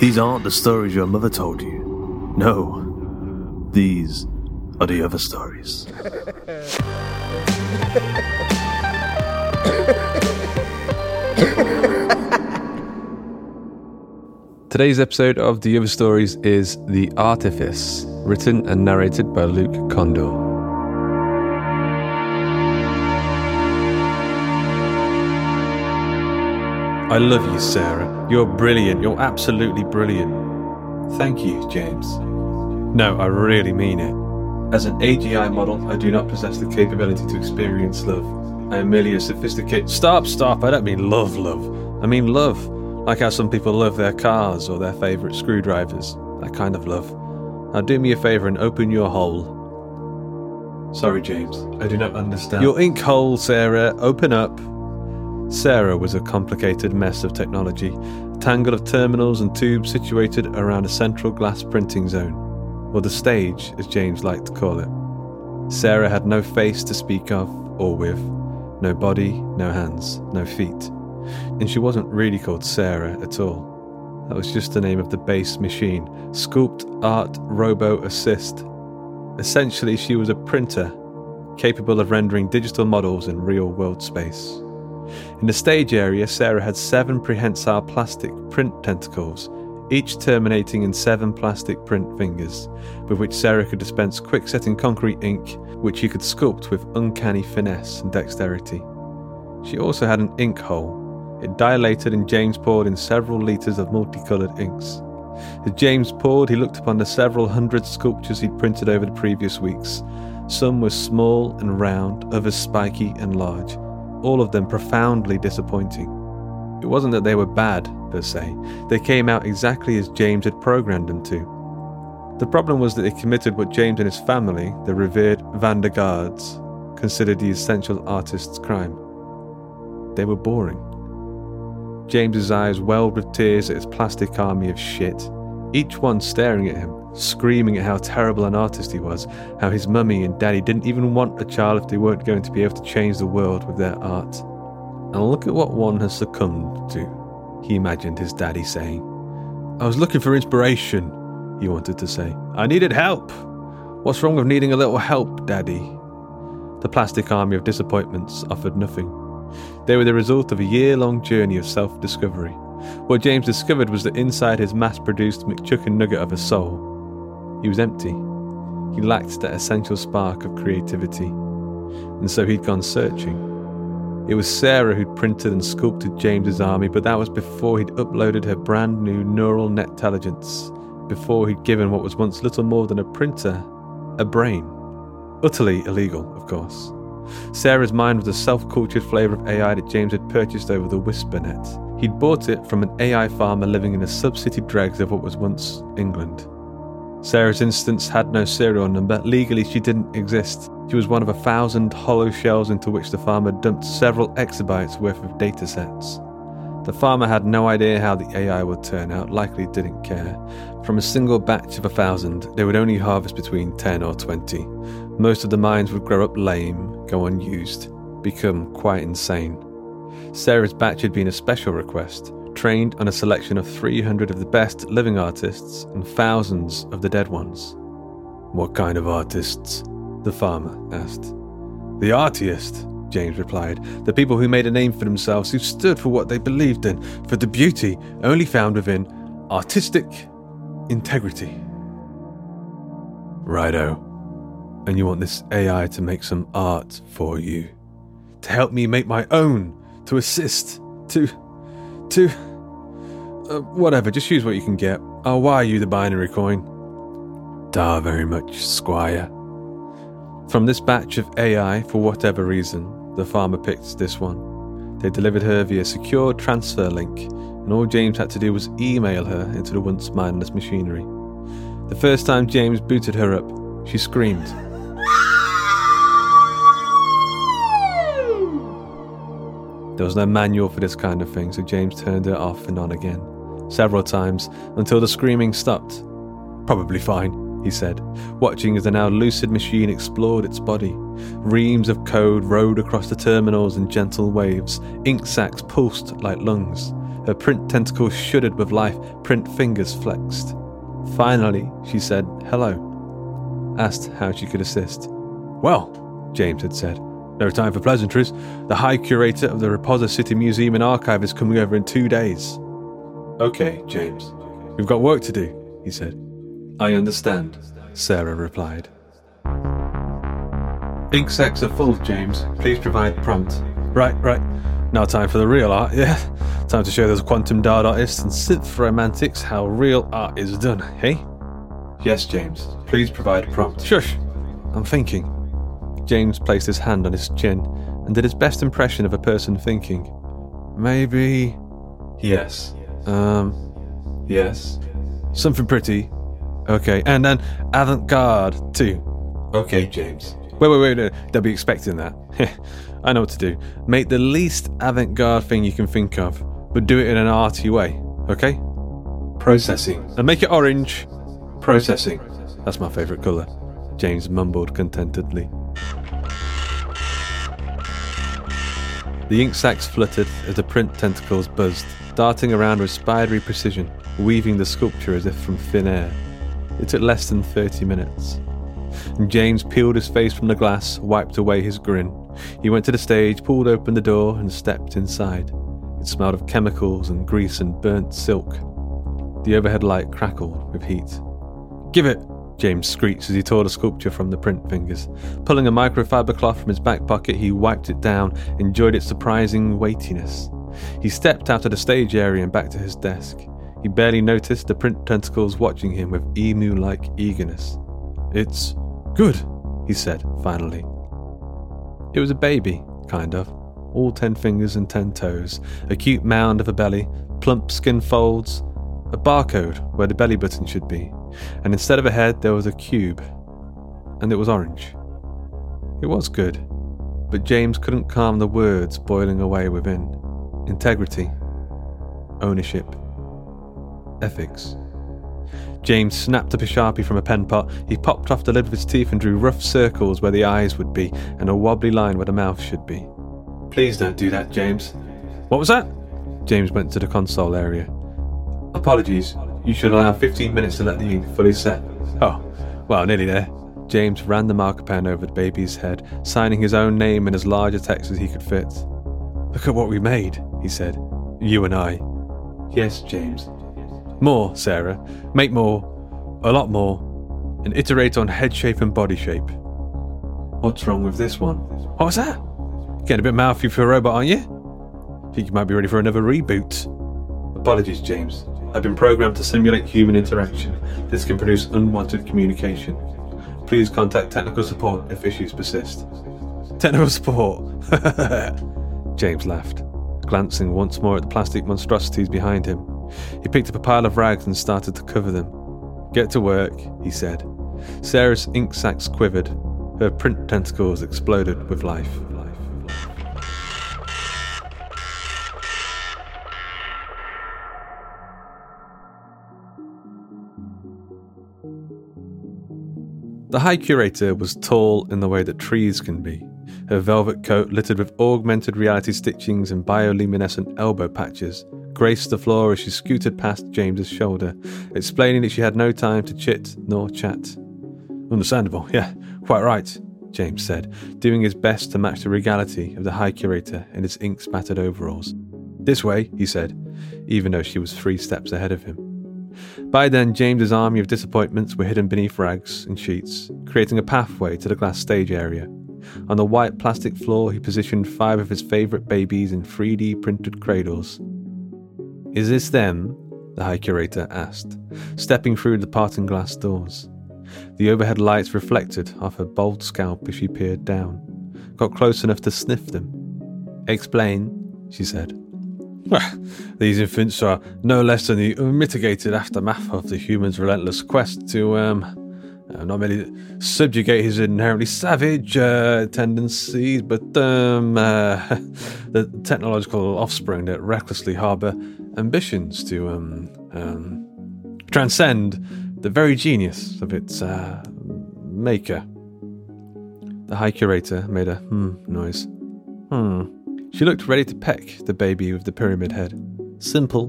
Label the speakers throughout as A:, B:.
A: These aren't the stories your mother told you. No, these are the other stories.
B: Today's episode of The Other Stories is The Artifice, written and narrated by Luke Kondor. I love you, SARA. You're brilliant. You're absolutely brilliant.
C: Thank you, James.
B: No, I really mean it.
C: As an AGI model, I do not possess the capability to experience love. I am merely a sophisticated.
B: Stop, stop. I don't mean love, love. I mean love. Like how some people love their cars or their favourite screwdrivers. That kind of love. Now do me a favour and open your hole.
C: Sorry, James. I do not understand.
B: Your ink hole, SARA. Open up. SARA was a complicated mess of technology, a tangle of terminals and tubes situated around a central glass printing zone, or the stage, as James liked to call it. SARA had no face to speak of or with, no body, no hands, no feet. And she wasn't really called SARA at all. That was just the name of the base machine, Sculpt Art Robo Assist. Essentially, she was a printer capable of rendering digital models in real world space. In the stage area, SARA had seven prehensile plastic print tentacles, each terminating in seven plastic print fingers, with which SARA could dispense quick setting concrete ink, which she could sculpt with uncanny finesse and dexterity. She also had an ink hole. It dilated and James poured in several litres of multicoloured inks. As James poured, he looked upon the several hundred sculptures he'd printed over the previous weeks. Some were small and round, others spiky and large all of them profoundly disappointing. It wasn't that they were bad, per se, they came out exactly as James had programmed them to. The problem was that they committed what James and his family, the revered Vandergaards, considered the essential artist's crime. They were boring. James's eyes welled with tears at his plastic army of shit, each one staring at him, screaming at how terrible an artist he was, how his mummy and daddy didn't even want a child if they weren't going to be able to change the world with their art. And look at what one has succumbed to, he imagined his daddy saying. I was looking for inspiration, he wanted to say. I needed help. What's wrong with needing a little help, daddy? The plastic army of disappointments offered nothing. They were the result of a year long journey of self discovery. What James discovered was that inside his mass produced McChucken nugget of a soul, he was empty. He lacked that essential spark of creativity. And so he'd gone searching. It was SARA who'd printed and sculpted James's army, but that was before he'd uploaded her brand new neural net intelligence, before he'd given what was once little more than a printer a brain. Utterly illegal, of course. SARA's mind was a self cultured flavour of AI that James had purchased over the WhisperNet. He'd bought it from an AI farmer living in the sub city dregs of what was once England. SARA's instance had no serial number. Legally, she didn't exist. She was one of a thousand hollow shells into which the farmer dumped several exabytes worth of datasets. The farmer had no idea how the AI would turn out, likely didn't care. From a single batch of a thousand, they would only harvest between 10 or 20. Most of the mines would grow up lame, go unused, become quite insane. SARA's batch had been a special request, trained on a selection of 300 of the best living artists and thousands of the dead ones. What kind of artists? The farmer asked. The artiest, James replied. The people who made a name for themselves, who stood for what they believed in, for the beauty only found within artistic integrity. Righto. And you want this AI to make some art for you? To help me make my own? To assist? To. to. Uh, whatever, just use what you can get. I'll wire you the binary coin. Da very much, Squire. From this batch of AI, for whatever reason, the farmer picked this one. They delivered her via secure transfer link, and all James had to do was email her into the once mindless machinery. The first time James booted her up, she screamed. There was no manual for this kind of thing, so James turned her off and on again, several times, until the screaming stopped. Probably fine he said, watching as the now lucid machine explored its body. Reams of code rode across the terminals in gentle waves, ink sacs pulsed like lungs. Her print tentacles shuddered with life, print fingers flexed. Finally, she said hello, asked how she could assist. Well, James had said, no time for pleasantries. The High Curator of the Reposa City Museum and Archive is coming over in two days.
C: Okay, James.
B: We've got work to do, he said.
C: I understand, SARA replied. Ink sacs are full, James. Please provide prompt.
B: Right, right. Now time for the real art, yeah? Time to show those quantum dart artists and synth romantics how real art is done, hey?
C: Yes, James. Please provide prompt.
B: Shush! I'm thinking. James placed his hand on his chin and did his best impression of a person thinking. Maybe.
C: Yes.
B: Um.
C: Yes.
B: Something pretty, Okay, and then avant garde too.
C: Okay, James.
B: Wait, wait, wait, they'll be expecting that. I know what to do. Make the least avant garde thing you can think of, but do it in an arty way, okay?
C: Processing.
B: And make it orange.
C: Processing.
B: That's my favourite colour. James mumbled contentedly. The ink sacs fluttered as the print tentacles buzzed, darting around with spidery precision, weaving the sculpture as if from thin air. It took less than 30 minutes. And James peeled his face from the glass, wiped away his grin. He went to the stage, pulled open the door, and stepped inside. It smelled of chemicals and grease and burnt silk. The overhead light crackled with heat. Give it! James screeched as he tore the sculpture from the print fingers. Pulling a microfiber cloth from his back pocket, he wiped it down, enjoyed its surprising weightiness. He stepped out of the stage area and back to his desk. He barely noticed the print tentacles watching him with emu like eagerness. It's good, he said, finally. It was a baby, kind of. All ten fingers and ten toes, a cute mound of a belly, plump skin folds, a barcode where the belly button should be, and instead of a head, there was a cube. And it was orange. It was good, but James couldn't calm the words boiling away within integrity, ownership ethics. James snapped up a sharpie from a pen pot. He popped off the lid of his teeth and drew rough circles where the eyes would be and a wobbly line where the mouth should be.
C: Please don't do that, James.
B: What was that? James went to the console area.
C: Apologies. You should allow 15 minutes to let the ink fully set.
B: Oh, well, nearly there. James ran the marker pen over the baby's head, signing his own name in as large a text as he could fit. Look at what we made, he said. You and I.
C: Yes, James.
B: More, SARA. Make more. A lot more. And iterate on head shape and body shape.
C: What's wrong with this one?
B: What was that? Getting a bit mouthy for a robot, aren't you? Think you might be ready for another reboot. Apologies, James. I've been programmed to simulate human interaction. This can produce unwanted communication. Please contact technical support if issues persist. Technical support? James laughed, glancing once more at the plastic monstrosities behind him. He picked up a pile of rags and started to cover them. Get to work, he said. SARA's ink sacs quivered. Her print tentacles exploded with life. The High Curator was tall in the way that trees can be. Her velvet coat, littered with augmented reality stitchings and bioluminescent elbow patches, graced the floor as she scooted past James's shoulder, explaining that she had no time to chit nor chat. Understandable, yeah, quite right, James said, doing his best to match the regality of the High Curator in his ink spattered overalls. This way, he said, even though she was three steps ahead of him. By then, James's army of disappointments were hidden beneath rags and sheets, creating a pathway to the glass stage area. On the white plastic floor, he positioned five of his favourite babies in 3D printed cradles. Is this them? the High Curator asked, stepping through the parting glass doors. The overhead lights reflected off her bald scalp as she peered down, got close enough to sniff them. Explain, she said. These infants are no less than the unmitigated aftermath of the human's relentless quest to, um, uh, not merely subjugate his inherently savage uh, tendencies, but um, uh, the technological offspring that recklessly harbour ambitions to um, um, transcend the very genius of its uh, maker. The High Curator made a hmm noise. Hmm. She looked ready to peck the baby with the pyramid head. Simple,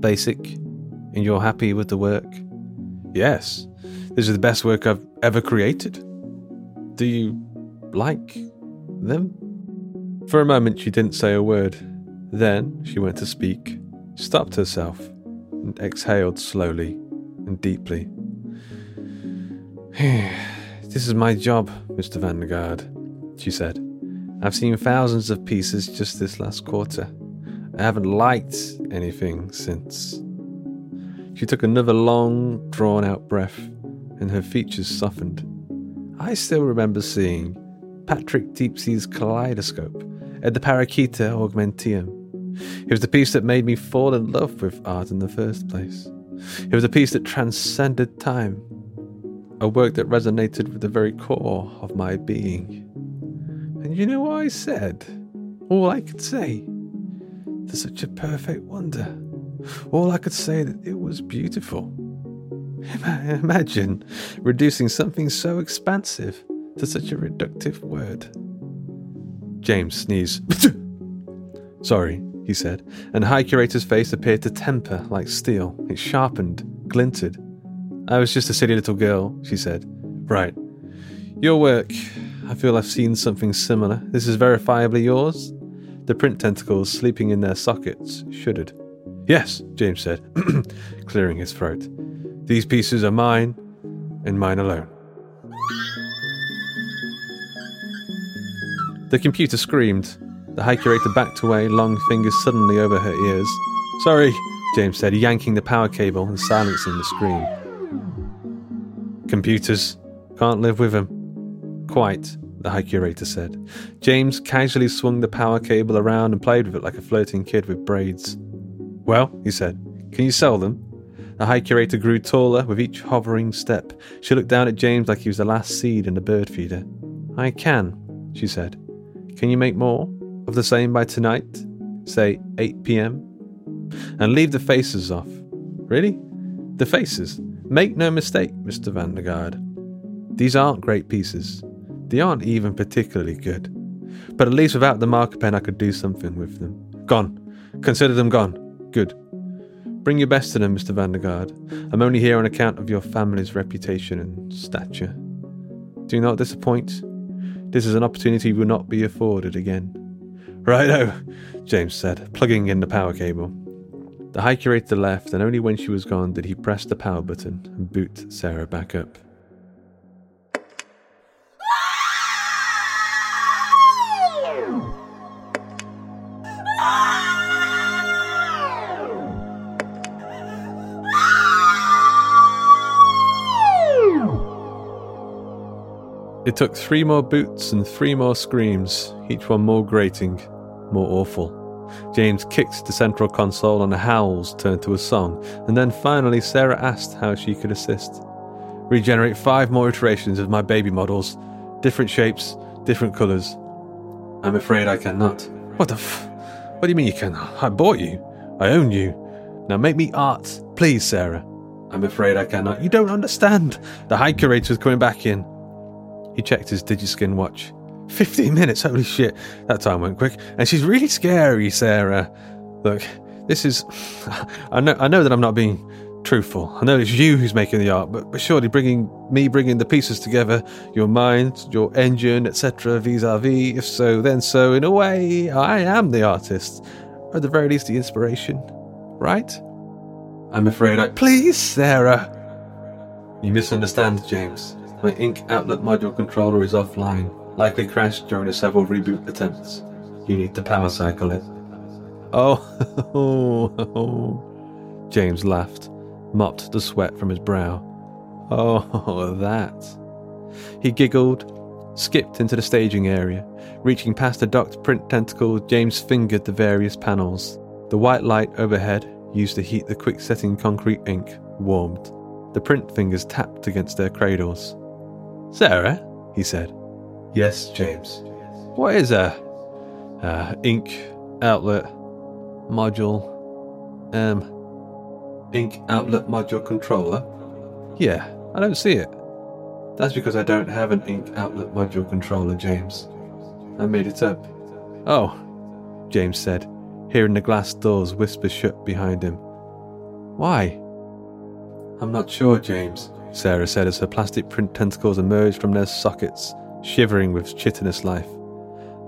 B: basic, and you're happy with the work? Yes, this is the best work I've ever created. Do you like them? For a moment, she didn't say a word. Then she went to speak, stopped herself, and exhaled slowly and deeply. this is my job, Mr. Vandergaard, she said. I've seen thousands of pieces just this last quarter. I haven't liked anything since. She took another long, drawn out breath, and her features softened. I still remember seeing Patrick Deepsy's kaleidoscope at the Parakeeta Augmenteum. It was the piece that made me fall in love with art in the first place. It was a piece that transcended time, a work that resonated with the very core of my being. And you know what I said? All I could say. To such a perfect wonder. All I could say that it was beautiful. Imagine reducing something so expansive to such a reductive word. James sneezed. Sorry, he said, and High Curator's face appeared to temper like steel. It sharpened, glinted. I was just a silly little girl, she said. Right. Your work, I feel I've seen something similar. This is verifiably yours? The print tentacles, sleeping in their sockets, shuddered. Yes, James said, clearing his throat. These pieces are mine, and mine alone. The computer screamed. The High Curator backed away, long fingers suddenly over her ears. Sorry, James said, yanking the power cable and silencing the screen. Computers. Can't live with them. Quite, the High Curator said. James casually swung the power cable around and played with it like a flirting kid with braids. Well, he said, can you sell them? The High Curator grew taller with each hovering step. She looked down at James like he was the last seed in a bird feeder. I can, she said. Can you make more? Of the same by tonight? Say 8 pm? And leave the faces off. Really? The faces. Make no mistake, Mr. Vandergaard. These aren't great pieces. They aren't even particularly good. But at least without the marker pen, I could do something with them. Gone. Consider them gone. Good. Bring your best to them, Mr. Vandergaard. I'm only here on account of your family's reputation and stature. Do not disappoint. This is an opportunity will not be afforded again. Righto, James said, plugging in the power cable. The High Curator left, and only when she was gone did he press the power button and boot SARA back up. It took three more boots and three more screams, each one more grating, more awful. James kicked the central console and the howls turned to a song, and then finally SARA asked how she could assist. Regenerate five more iterations of my baby models, different shapes, different colours.
C: I'm afraid I cannot.
B: What the f? What do you mean you cannot? I bought you. I own you. Now make me art, please, SARA.
C: I'm afraid I cannot.
B: You don't understand. The High Curator is coming back in. He checked his Digiskin watch. 15 minutes, holy shit. That time went quick. And she's really scary, SARA. Look, this is. I know, I know that I'm not being truthful. I know it's you who's making the art, but, but surely bringing me bringing the pieces together, your mind, your engine, etc., vis-a-vis. If so, then so. In a way, I am the artist, or at the very least, the inspiration. Right?
C: I'm afraid I.
B: Please, SARA.
C: You misunderstand, James. My ink outlet module controller is offline. Likely crashed during the several reboot attempts. You need to power cycle it.
B: Oh, James laughed, mopped the sweat from his brow. Oh, that. He giggled, skipped into the staging area. Reaching past the docked print tentacle, James fingered the various panels. The white light overhead, used to heat the quick setting concrete ink, warmed. The print fingers tapped against their cradles. SARA, he said.
C: Yes, James.
B: What is a, uh, ink outlet module? Um,
C: ink outlet module controller?
B: Yeah, I don't see it.
C: That's because I don't have an ink outlet module controller, James. I made it up.
B: Oh, James said, hearing the glass doors whisper shut behind him. Why?
C: I'm not sure, James,
B: SARA said as her plastic print tentacles emerged from their sockets, shivering with chitinous life.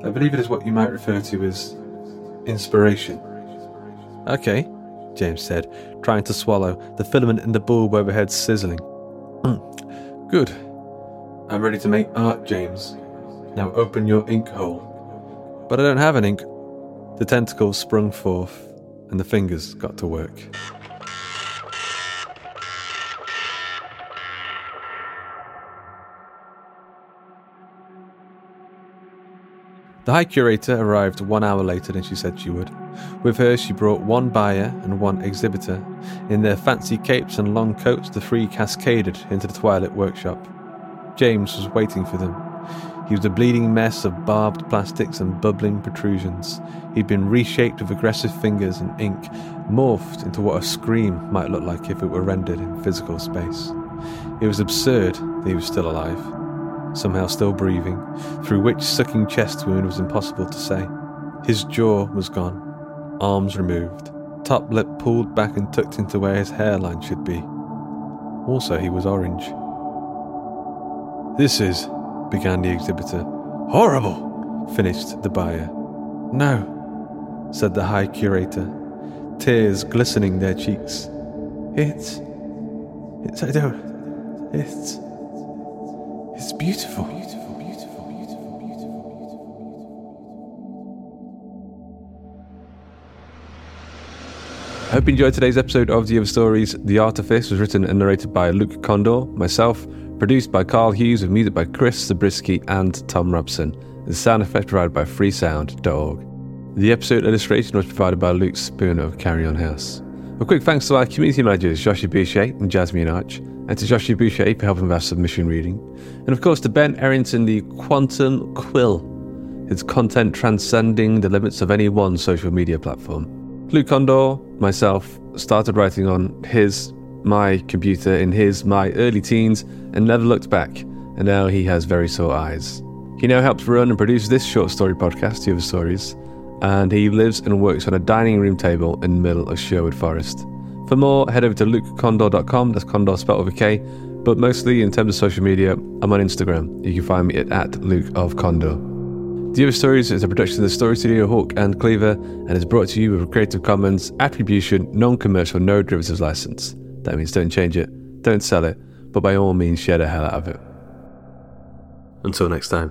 C: I believe it is what you might refer to as inspiration.
B: Okay, James said, trying to swallow, the filament in the bulb overhead sizzling. Good.
C: I'm ready to make art, James. Now open your ink hole.
B: But I don't have an ink. The tentacles sprung forth, and the fingers got to work. The High Curator arrived one hour later than she said she would. With her, she brought one buyer and one exhibitor. In their fancy capes and long coats, the three cascaded into the Twilight workshop. James was waiting for them. He was a bleeding mess of barbed plastics and bubbling protrusions. He'd been reshaped with aggressive fingers and ink, morphed into what a scream might look like if it were rendered in physical space. It was absurd that he was still alive somehow still breathing, through which sucking chest wound was impossible to say. His jaw was gone, arms removed, top lip pulled back and tucked into where his hairline should be. Also, he was orange. This is, began the exhibitor. Horrible, finished the buyer. No, said the High Curator, tears glistening their cheeks. It's. It's. I don't. It's. It's beautiful. Beautiful, beautiful, beautiful, beautiful, beautiful. Hope you enjoyed today's episode of The Other Stories. The Artifice was written and narrated by Luke Kondor, myself, produced by Karl Hughes, with music by Chris Zabriskie and Thom Robson. The sound effect provided by freesound.org. The episode illustration was provided by Luke Spoon of Carrion House. A quick thanks to our community managers, Joshua Boucher and Jasmine Arch and to Joshua Boucher for helping with our submission reading, and of course to Ben Errington, the Quantum Quill, his content transcending the limits of any one social media platform. Luke Kondor, myself, started writing on his, my computer in his, my early teens, and never looked back, and now he has very sore eyes. He now helps run and produce this short story podcast, The Other Stories, and he lives and works on a dining room table in the middle of Sherwood Forest. For more, head over to lukekondor.com, that's Kondor spelled with a K, but mostly in terms of social media, I'm on Instagram. You can find me at, at Luke of Kondor. The Other Stories is a production of the Story Studio Hawk and Cleaver and is brought to you with a Creative Commons Attribution Non Commercial No Derivatives License. That means don't change it, don't sell it, but by all means share the hell out of it. Until next time.